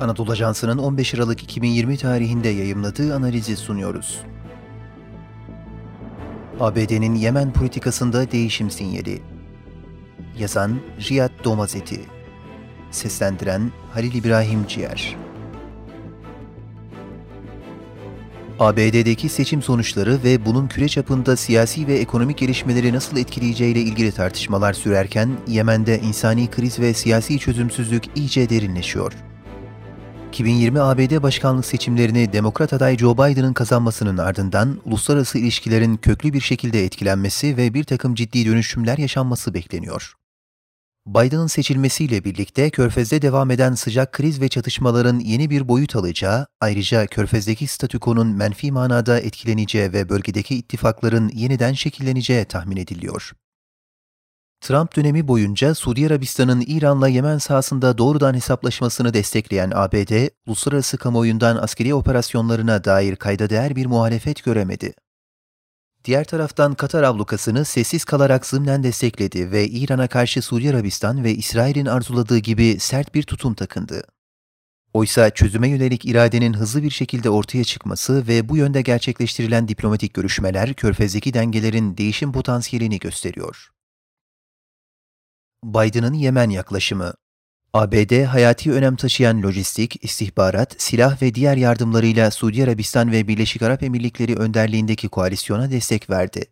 Anadolu Ajansı'nın 15 Aralık 2020 tarihinde yayımladığı analizi sunuyoruz. ABD'nin Yemen politikasında değişim sinyali. Yazan Riyad Domazeti. Seslendiren Halil İbrahim Ciğer. ABD'deki seçim sonuçları ve bunun küre çapında siyasi ve ekonomik gelişmeleri nasıl etkileyeceğiyle ilgili tartışmalar sürerken Yemen'de insani kriz ve siyasi çözümsüzlük iyice derinleşiyor. 2020 ABD başkanlık seçimlerini Demokrat aday Joe Biden'ın kazanmasının ardından uluslararası ilişkilerin köklü bir şekilde etkilenmesi ve bir takım ciddi dönüşümler yaşanması bekleniyor. Biden'ın seçilmesiyle birlikte Körfez'de devam eden sıcak kriz ve çatışmaların yeni bir boyut alacağı, ayrıca Körfez'deki statükonun menfi manada etkileneceği ve bölgedeki ittifakların yeniden şekilleneceği tahmin ediliyor. Trump dönemi boyunca Suudi Arabistan'ın İran'la Yemen sahasında doğrudan hesaplaşmasını destekleyen ABD, uluslararası kamuoyundan askeri operasyonlarına dair kayda değer bir muhalefet göremedi. Diğer taraftan Katar ablukasını sessiz kalarak zımnen destekledi ve İran'a karşı Suudi Arabistan ve İsrail'in arzuladığı gibi sert bir tutum takındı. Oysa çözüme yönelik iradenin hızlı bir şekilde ortaya çıkması ve bu yönde gerçekleştirilen diplomatik görüşmeler Körfez'deki dengelerin değişim potansiyelini gösteriyor. Biden'ın Yemen yaklaşımı ABD hayati önem taşıyan lojistik, istihbarat, silah ve diğer yardımlarıyla Suudi Arabistan ve Birleşik Arap Emirlikleri önderliğindeki koalisyona destek verdi.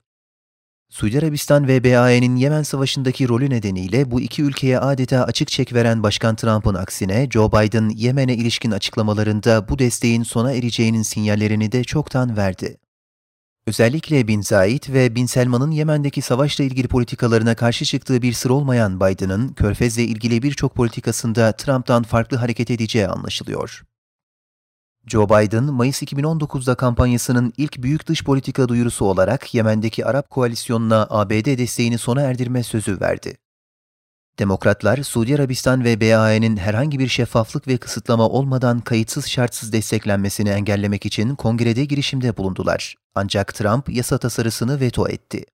Suudi Arabistan ve BAE'nin Yemen Savaşı'ndaki rolü nedeniyle bu iki ülkeye adeta açık çek veren Başkan Trump'ın aksine Joe Biden Yemen'e ilişkin açıklamalarında bu desteğin sona ereceğinin sinyallerini de çoktan verdi. Özellikle Bin Zayed ve Bin Selman'ın Yemen'deki savaşla ilgili politikalarına karşı çıktığı bir sır olmayan Biden'ın Körfez'le ilgili birçok politikasında Trump'tan farklı hareket edeceği anlaşılıyor. Joe Biden, Mayıs 2019'da kampanyasının ilk büyük dış politika duyurusu olarak Yemen'deki Arap koalisyonuna ABD desteğini sona erdirme sözü verdi. Demokratlar, Suudi Arabistan ve BAE'nin herhangi bir şeffaflık ve kısıtlama olmadan kayıtsız şartsız desteklenmesini engellemek için kongrede girişimde bulundular. Ancak Trump yasa tasarısını veto etti.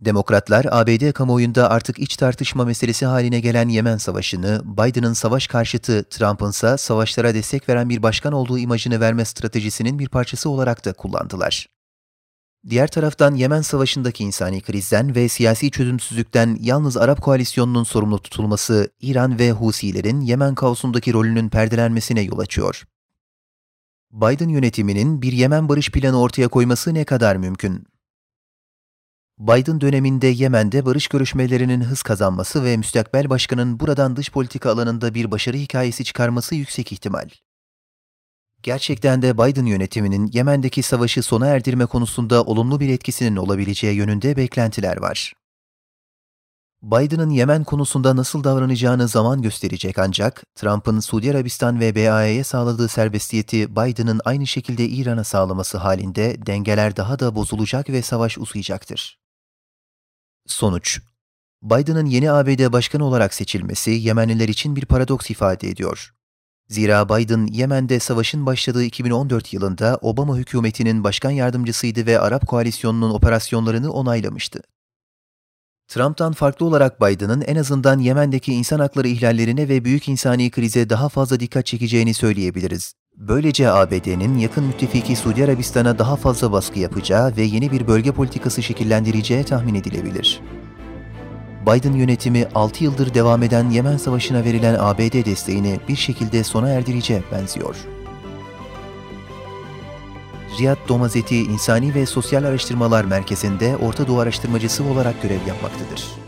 Demokratlar, ABD kamuoyunda artık iç tartışma meselesi haline gelen Yemen Savaşı'nı, Biden'ın savaş karşıtı, Trump'ın ise savaşlara destek veren bir başkan olduğu imajını verme stratejisinin bir parçası olarak da kullandılar. Diğer taraftan Yemen Savaşı'ndaki insani krizden ve siyasi çözümsüzlükten yalnız Arap koalisyonunun sorumlu tutulması, İran ve Husilerin Yemen kaosundaki rolünün perdelenmesine yol açıyor. Biden yönetiminin bir Yemen barış planı ortaya koyması ne kadar mümkün? Biden döneminde Yemen'de barış görüşmelerinin hız kazanması ve müstakbel başkanın buradan dış politika alanında bir başarı hikayesi çıkarması yüksek ihtimal. Gerçekten de Biden yönetiminin Yemen'deki savaşı sona erdirme konusunda olumlu bir etkisinin olabileceği yönünde beklentiler var. Biden'ın Yemen konusunda nasıl davranacağını zaman gösterecek ancak Trump'ın Suudi Arabistan ve BAE'ye sağladığı serbestiyeti Biden'ın aynı şekilde İran'a sağlaması halinde dengeler daha da bozulacak ve savaş uzayacaktır. Sonuç Biden'ın yeni ABD başkanı olarak seçilmesi Yemenliler için bir paradoks ifade ediyor. Zira Biden, Yemen'de savaşın başladığı 2014 yılında Obama hükümetinin başkan yardımcısıydı ve Arap koalisyonunun operasyonlarını onaylamıştı. Trump'tan farklı olarak Biden'ın en azından Yemen'deki insan hakları ihlallerine ve büyük insani krize daha fazla dikkat çekeceğini söyleyebiliriz. Böylece ABD'nin yakın müttefiki Suudi Arabistan'a daha fazla baskı yapacağı ve yeni bir bölge politikası şekillendireceği tahmin edilebilir. Biden yönetimi 6 yıldır devam eden Yemen Savaşı'na verilen ABD desteğini bir şekilde sona erdireceğe benziyor. Riyad Domazeti İnsani ve Sosyal Araştırmalar Merkezi'nde Orta Doğu araştırmacısı olarak görev yapmaktadır.